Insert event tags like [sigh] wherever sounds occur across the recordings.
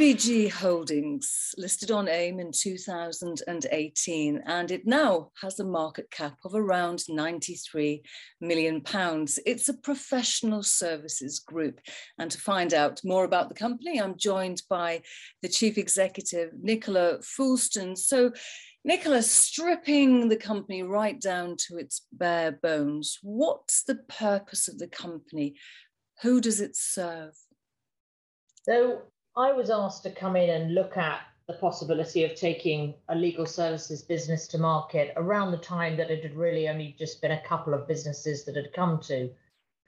RBG Holdings listed on AIM in 2018, and it now has a market cap of around 93 million pounds. It's a professional services group. And to find out more about the company, I'm joined by the chief executive, Nicola Foulston. So, Nicola, stripping the company right down to its bare bones, what's the purpose of the company? Who does it serve? So, I was asked to come in and look at the possibility of taking a legal services business to market around the time that it had really only just been a couple of businesses that had come to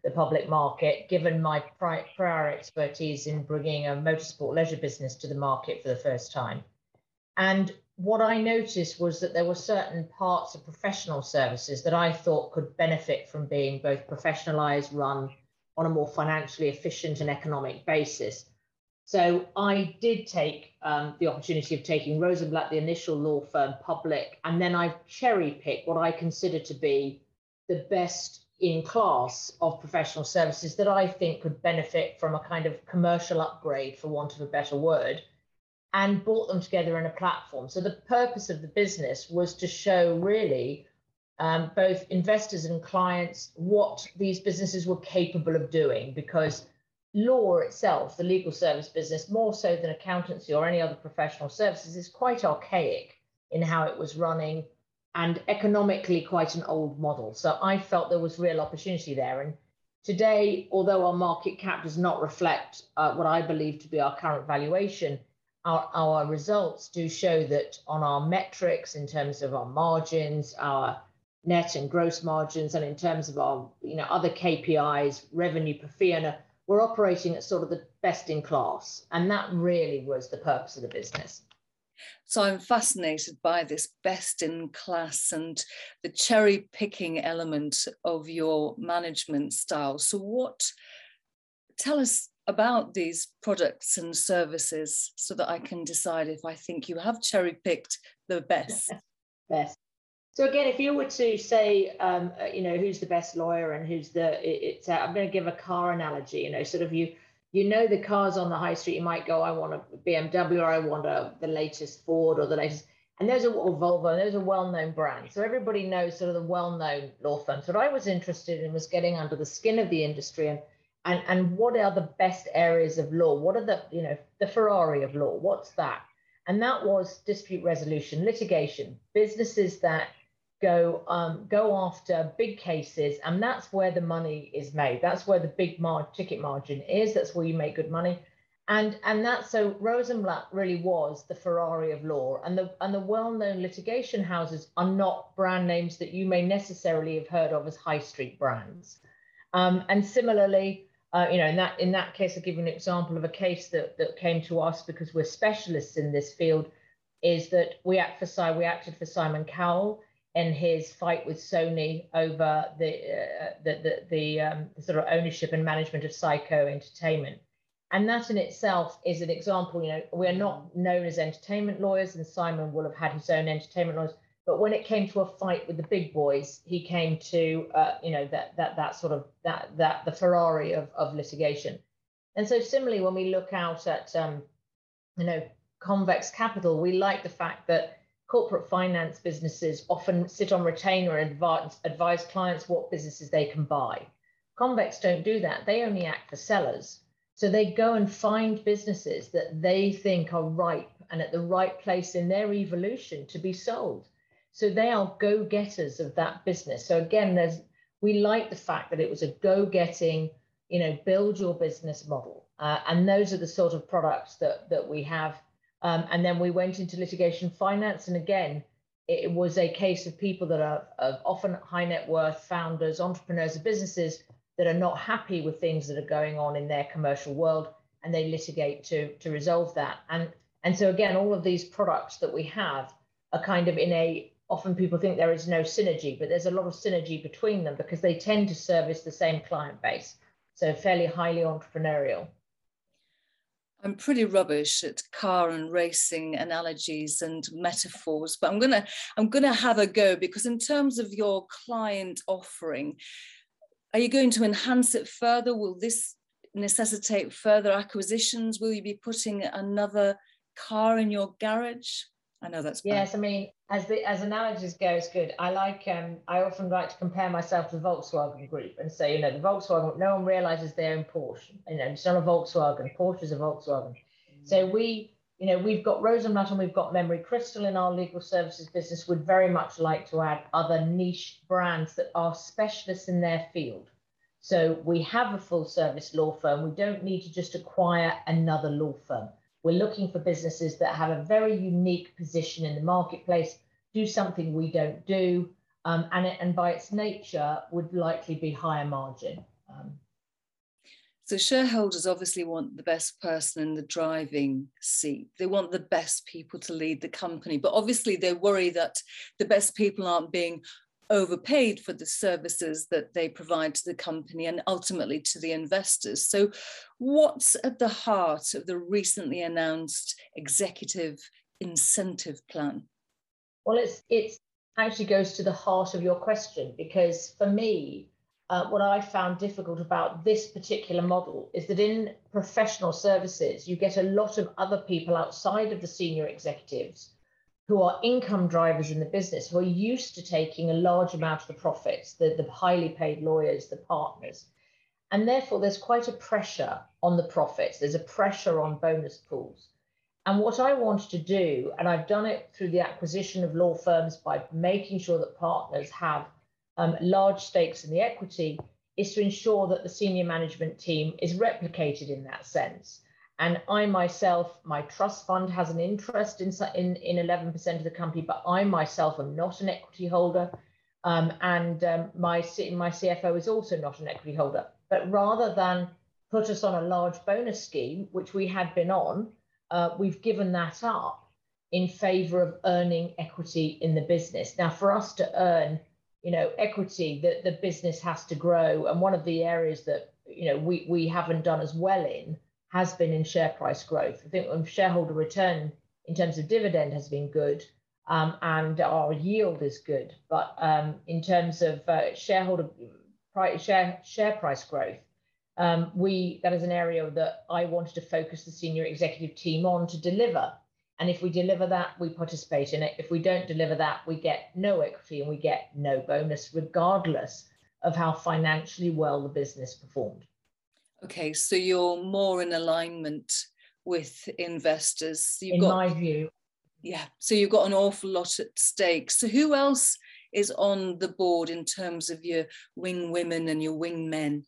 the public market, given my prior expertise in bringing a motorsport leisure business to the market for the first time. And what I noticed was that there were certain parts of professional services that I thought could benefit from being both professionalized, run on a more financially efficient and economic basis. So I did take um, the opportunity of taking Rosenblatt, the initial law firm, public, and then I cherry picked what I consider to be the best in class of professional services that I think could benefit from a kind of commercial upgrade, for want of a better word, and brought them together in a platform. So the purpose of the business was to show really um, both investors and clients what these businesses were capable of doing because law itself, the legal service business, more so than accountancy or any other professional services, is quite archaic in how it was running and economically quite an old model. So I felt there was real opportunity there. And today, although our market cap does not reflect uh, what I believe to be our current valuation, our, our results do show that on our metrics in terms of our margins, our net and gross margins, and in terms of our you know other KPIs, revenue per fee we're operating at sort of the best in class. And that really was the purpose of the business. So I'm fascinated by this best in class and the cherry picking element of your management style. So, what tell us about these products and services so that I can decide if I think you have cherry picked the best? [laughs] best. So again, if you were to say, um, uh, you know, who's the best lawyer and who's the, it's, uh, I'm going to give a car analogy. You know, sort of you, you know, the cars on the high street. You might go, I want a BMW or I want a, the latest Ford or the latest, and those are or Volvo. And those are well-known brands. So everybody knows sort of the well-known law firms. What I was interested in was getting under the skin of the industry and and and what are the best areas of law? What are the, you know, the Ferrari of law? What's that? And that was dispute resolution, litigation, businesses that go um, go after big cases, and that's where the money is made. That's where the big mar- ticket margin is. That's where you make good money, and and that's so Rosenblatt really was the Ferrari of law, and the and the well-known litigation houses are not brand names that you may necessarily have heard of as high street brands, um, and similarly. Uh, you know, in that in that case, I'll give you an example of a case that, that came to us because we're specialists in this field. Is that we act for we acted for Simon Cowell, in his fight with Sony over the uh, the the, the, um, sort of ownership and management of Syco Entertainment. And that in itself is an example. You know, we're not known as entertainment lawyers, and Simon will have had his own entertainment lawyers. But when it came to a fight with the big boys, he came to uh, you know that that that sort of that that the Ferrari of of litigation. And so similarly, when we look out at um, you know convex capital, we like the fact that corporate finance businesses often sit on retainer and advise, advise clients what businesses they can buy. Convex don't do that. They only act for sellers. So they go and find businesses that they think are ripe and at the right place in their evolution to be sold. So they are go-getters of that business. So again, there's we like the fact that it was a go-getting, you know, build your business model. Uh, and those are the sort of products that that we have um, and then we went into litigation finance. And again, it was a case of people that are, are often high net worth founders, entrepreneurs of businesses that are not happy with things that are going on in their commercial world and they litigate to, to resolve that. And, and so again, all of these products that we have are kind of in a, often people think there is no synergy, but there's a lot of synergy between them because they tend to service the same client base. So fairly highly entrepreneurial. I'm pretty rubbish at car and racing analogies and metaphors, but I'm gonna I'm gonna have a go because in terms of your client offering, are you going to enhance it further? Will this necessitate further acquisitions? Will you be putting another car in your garage? I know that's bad. yes. I mean, as the as analogies go, it's good. I like um I often like to compare myself to the Volkswagen Group and say, you know, the Volkswagen. No one realizes they're in Porsche. You know, it's not a Volkswagen. Porsche is a Volkswagen. So we, you know, we've got Rosenblatt and we've got Memery Crystal in our legal services business. Would very much like to add other niche brands that are specialists in their field. So we have a full service law firm. We don't need to just acquire another law firm. We're looking for businesses that have a very unique position in the marketplace, do something we don't do, um, and, and by its nature would likely be higher margin. Um, so shareholders obviously want the best person in the driving seat. They want the best people to lead the company, but obviously they worry that the best people aren't being overpaid for the services that they provide to the company and ultimately to the investors. So, what's at the heart of the recently announced executive incentive plan? Well, it's it's actually goes to the heart of your question because for me, uh, what I found difficult about this particular model is that in professional services, you get a lot of other people outside of the senior executives who are income drivers in the business, who are used to taking a large amount of the profits, the, the highly paid lawyers, the partners. And therefore, there's quite a pressure on the profits. There's a pressure on bonus pools. And what I want to do, and I've done it through the acquisition of law firms by making sure that partners have um, large stakes in the equity, is to ensure that the senior management team is replicated in that sense. And I myself, my trust fund has an interest in, in, in 11% of the company, but I myself am not an equity holder. Um, and um, my, my CFO is also not an equity holder. But rather than put us on a large bonus scheme, which we had been on, uh, we've given that up in favor of earning equity in the business. Now, for us to earn, you know, equity, the, the business has to grow. And one of the areas that, you know, we, we haven't done as well in has been in share price growth. I think shareholder return in terms of dividend has been good, um, and our yield is good. But um, in terms of uh, shareholder share share price growth, um, we that is an area that I wanted to focus the senior executive team on to deliver. And if we deliver that, we participate in it. If we don't deliver that, we get no equity and we get no bonus, regardless of how financially well the business performed. Okay, so you're more in alignment with investors. You've in got, my view. Yeah, so you've got an awful lot at stake. So who else is on the board in terms of your wing women and your wing men?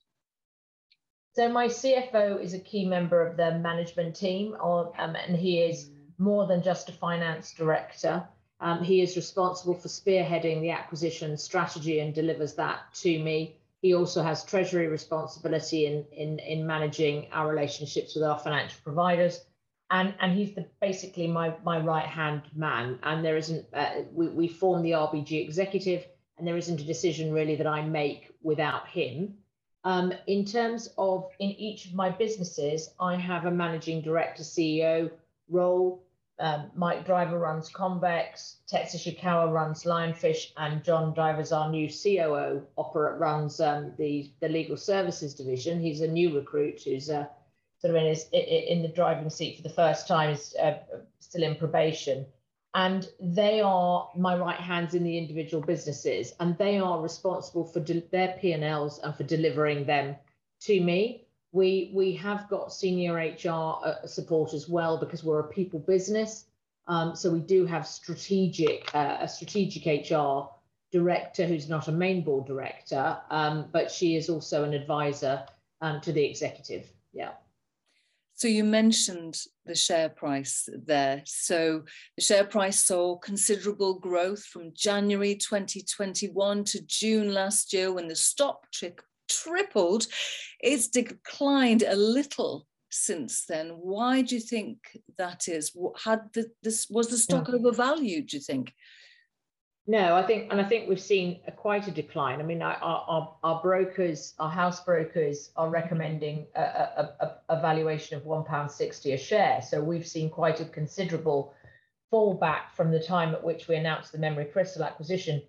So my CFO is a key member of the management team, um, and he is more than just a finance director. Um, he is responsible for spearheading the acquisition strategy and delivers that to me. He also has treasury responsibility in, in, in managing our relationships with our financial providers. And, and he's the, basically my, my right hand man. And there isn't, uh, we, we form the RBG executive, and there isn't a decision really that I make without him. Um, in terms of in each of my businesses, I have a managing director, CEO role um, Mike Driver runs Convex, Tets Ishikawa runs Lionfish, and John Driver's our new COO, opera, runs um, the, the legal services division. He's a new recruit who's uh, sort of in, his, in the driving seat for the first time, is uh, still in probation. And they are my right hands in the individual businesses, and they are responsible for de- their P&Ls and for delivering them to me. We we have got senior HR uh, support as well because we're a people business. Um, so we do have strategic uh, a strategic HR director who's not a main board director, um, but she is also an advisor um, to the executive. Yeah. So you mentioned the share price there. So the share price saw considerable growth from January 2021 to June last year when the stock trick tripled. It's declined a little since then. Why do you think that is? Had the, this was the stock yeah. overvalued? Do you think? No, I think, and I think we've seen a, quite a decline. I mean, our, our, our brokers, our house brokers, are recommending a, a, a valuation of one pound sixty a share. So we've seen quite a considerable fallback from the time at which we announced the Memery Crystal acquisition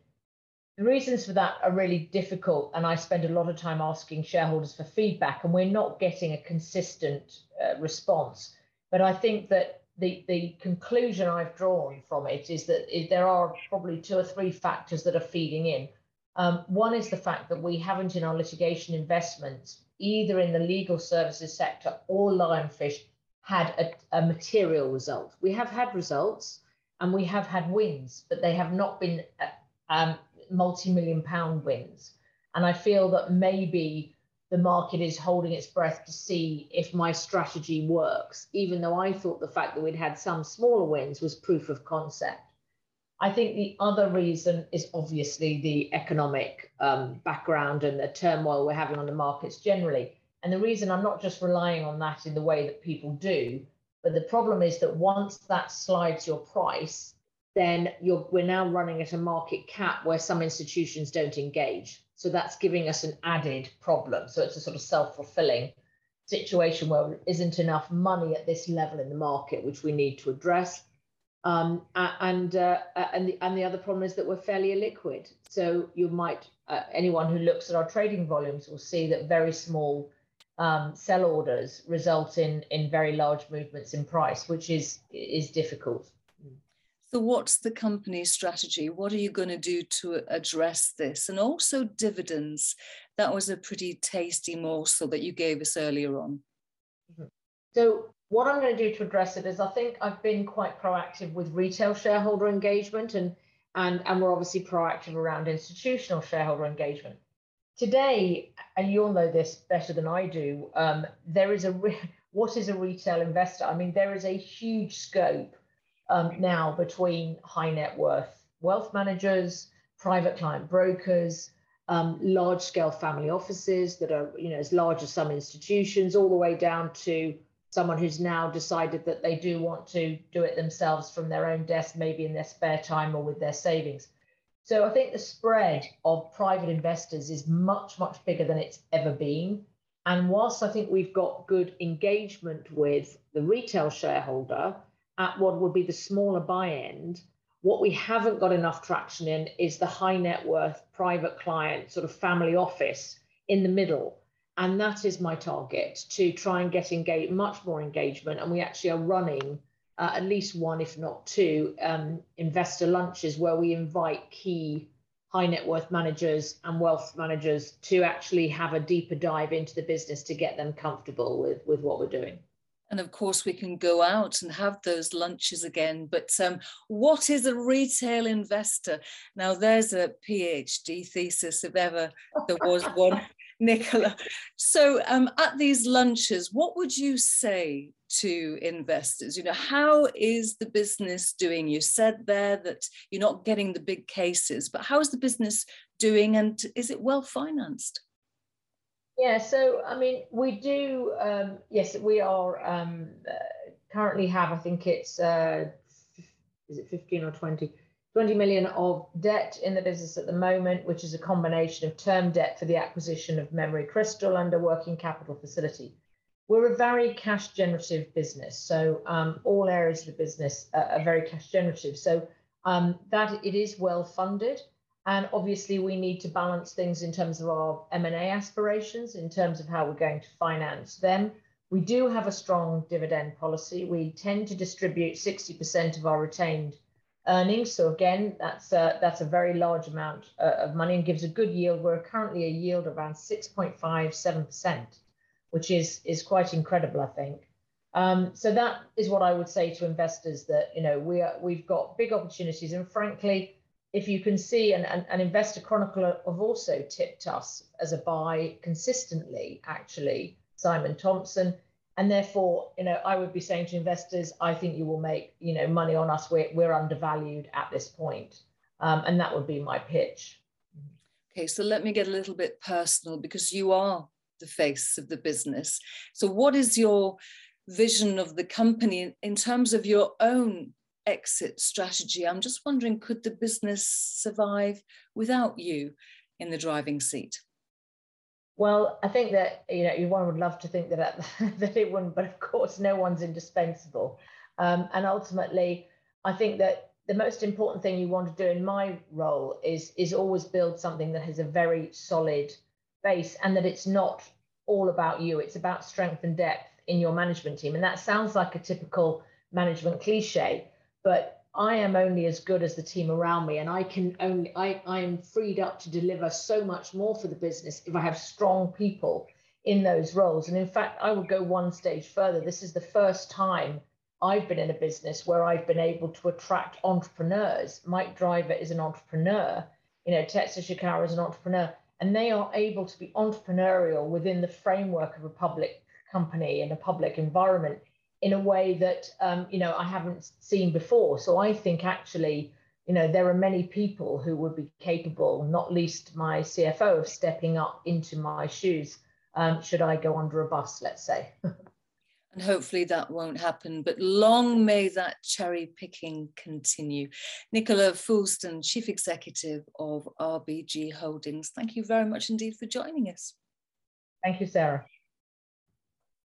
the reasons for that are really difficult, and I spend a lot of time asking shareholders for feedback, and we're not getting a consistent uh, response. But I think that the, the conclusion I've drawn from it is that there are probably two or three factors that are feeding in. Um, one is the fact that we haven't in our litigation investments, either in the legal services sector or Lionfish, had a, a material result. We have had results and we have had wins, but they have not been uh, um, multi-million pound wins. And I feel that maybe the market is holding its breath to see if my strategy works, even though I thought the fact that we'd had some smaller wins was proof of concept. I think the other reason is obviously the economic um, background and the turmoil we're having on the markets generally. And the reason I'm not just relying on that in the way that people do, but the problem is that once that slides your price, then we're now running at a market cap where some institutions don't engage. So that's giving us an added problem. So it's a sort of self fulfilling situation where there isn't enough money at this level in the market, which we need to address. Um, and uh, and the and the other problem is that we're fairly illiquid. So you might uh, anyone who looks at our trading volumes will see that very small um, sell orders result in in very large movements in price, which is is difficult. So, what's the company's strategy? What are you going to do to address this? And also, dividends. That was a pretty tasty morsel that you gave us earlier on. Mm-hmm. So, what I'm going to do to address it is I think I've been quite proactive with retail shareholder engagement, and, and, and we're obviously proactive around institutional shareholder engagement. Today, and you'll know this better than I do, um, there is a re- what is a retail investor? I mean, there is a huge scope um, now between high net worth wealth managers, private client brokers, um, large scale family offices that are you know as large as some institutions, all the way down to someone who's now decided that they do want to do it themselves from their own desk, maybe in their spare time or with their savings. So I think the spread of private investors is much, much bigger than it's ever been. And whilst I think we've got good engagement with the retail shareholder, at what would be the smaller buy end, what we haven't got enough traction in is the high net worth private client sort of family office in the middle. And that is my target to try and get engaged, much more engagement. And we actually are running uh, at least one, if not two, um, investor lunches where we invite key high net worth managers and wealth managers to actually have a deeper dive into the business to get them comfortable with, with what we're doing and of course we can go out and have those lunches again. But um, what is a retail investor? Now there's a phd thesis if ever there was one [laughs] nicola. So um, at these lunches what would you say to investors? You know how is the business doing? You said there that you're not getting the big cases but how is the business doing and is it well financed yeah, so I mean, we do. Um, yes, we are um, uh, currently have. I think it's uh, is it fifteen or 20? 20 million of debt in the business at the moment, which is a combination of term debt for the acquisition of Memery Crystal and a working capital facility. We're a very cash generative business, so um, all areas of the business are, are very cash generative. So um, that it is well funded. And obviously, we need to balance things in terms of our M&A aspirations, in terms of how we're going to finance them. We do have a strong dividend policy. We tend to distribute 60% of our retained earnings. So again, that's a, that's a very large amount uh, of money and gives a good yield. We're currently a yield around 6.57%, which is, is quite incredible, I think. Um, so that is what I would say to investors that, you know, we are, we've got big opportunities and frankly, if you can see, and, and, Investor Chronicle have also tipped us as a buy consistently, actually, Simon Thompson. And therefore, you know, I would be saying to investors, I think you will make, you know, money on us. We're, we're undervalued at this point. Um, and that would be my pitch. Okay, so let me get a little bit personal because you are the face of the business. So, what is your vision of the company in terms of your own exit strategy. I'm just wondering could the business survive without you in the driving seat? Well, I think that you know one would love to think that [laughs] that it wouldn't, but of course, no one's indispensable. Um, and ultimately, I think that the most important thing you want to do in my role is is always build something that has a very solid base and that it's not all about you. It's about strength and depth in your management team. And that sounds like a typical management cliche, but I am only as good as the team around me. And I can only I, I am freed up to deliver so much more for the business if I have strong people in those roles. And in fact, I would go one stage further. This is the first time I've been in a business where I've been able to attract entrepreneurs. Mike Driver is an entrepreneur, you know, Tetsuya Ishikawa is an entrepreneur, and they are able to be entrepreneurial within the framework of a public company and a public environment in a way that um, you know I haven't seen before. So I think actually, you know, there are many people who would be capable, not least my CFO, of stepping up into my shoes. Um, should I go under a bus, let's say. [laughs] and hopefully that won't happen. But long may that cherry picking continue. Nicola Foulston, Chief Executive of RBG Holdings, thank you very much indeed for joining us. Thank you, Sarah.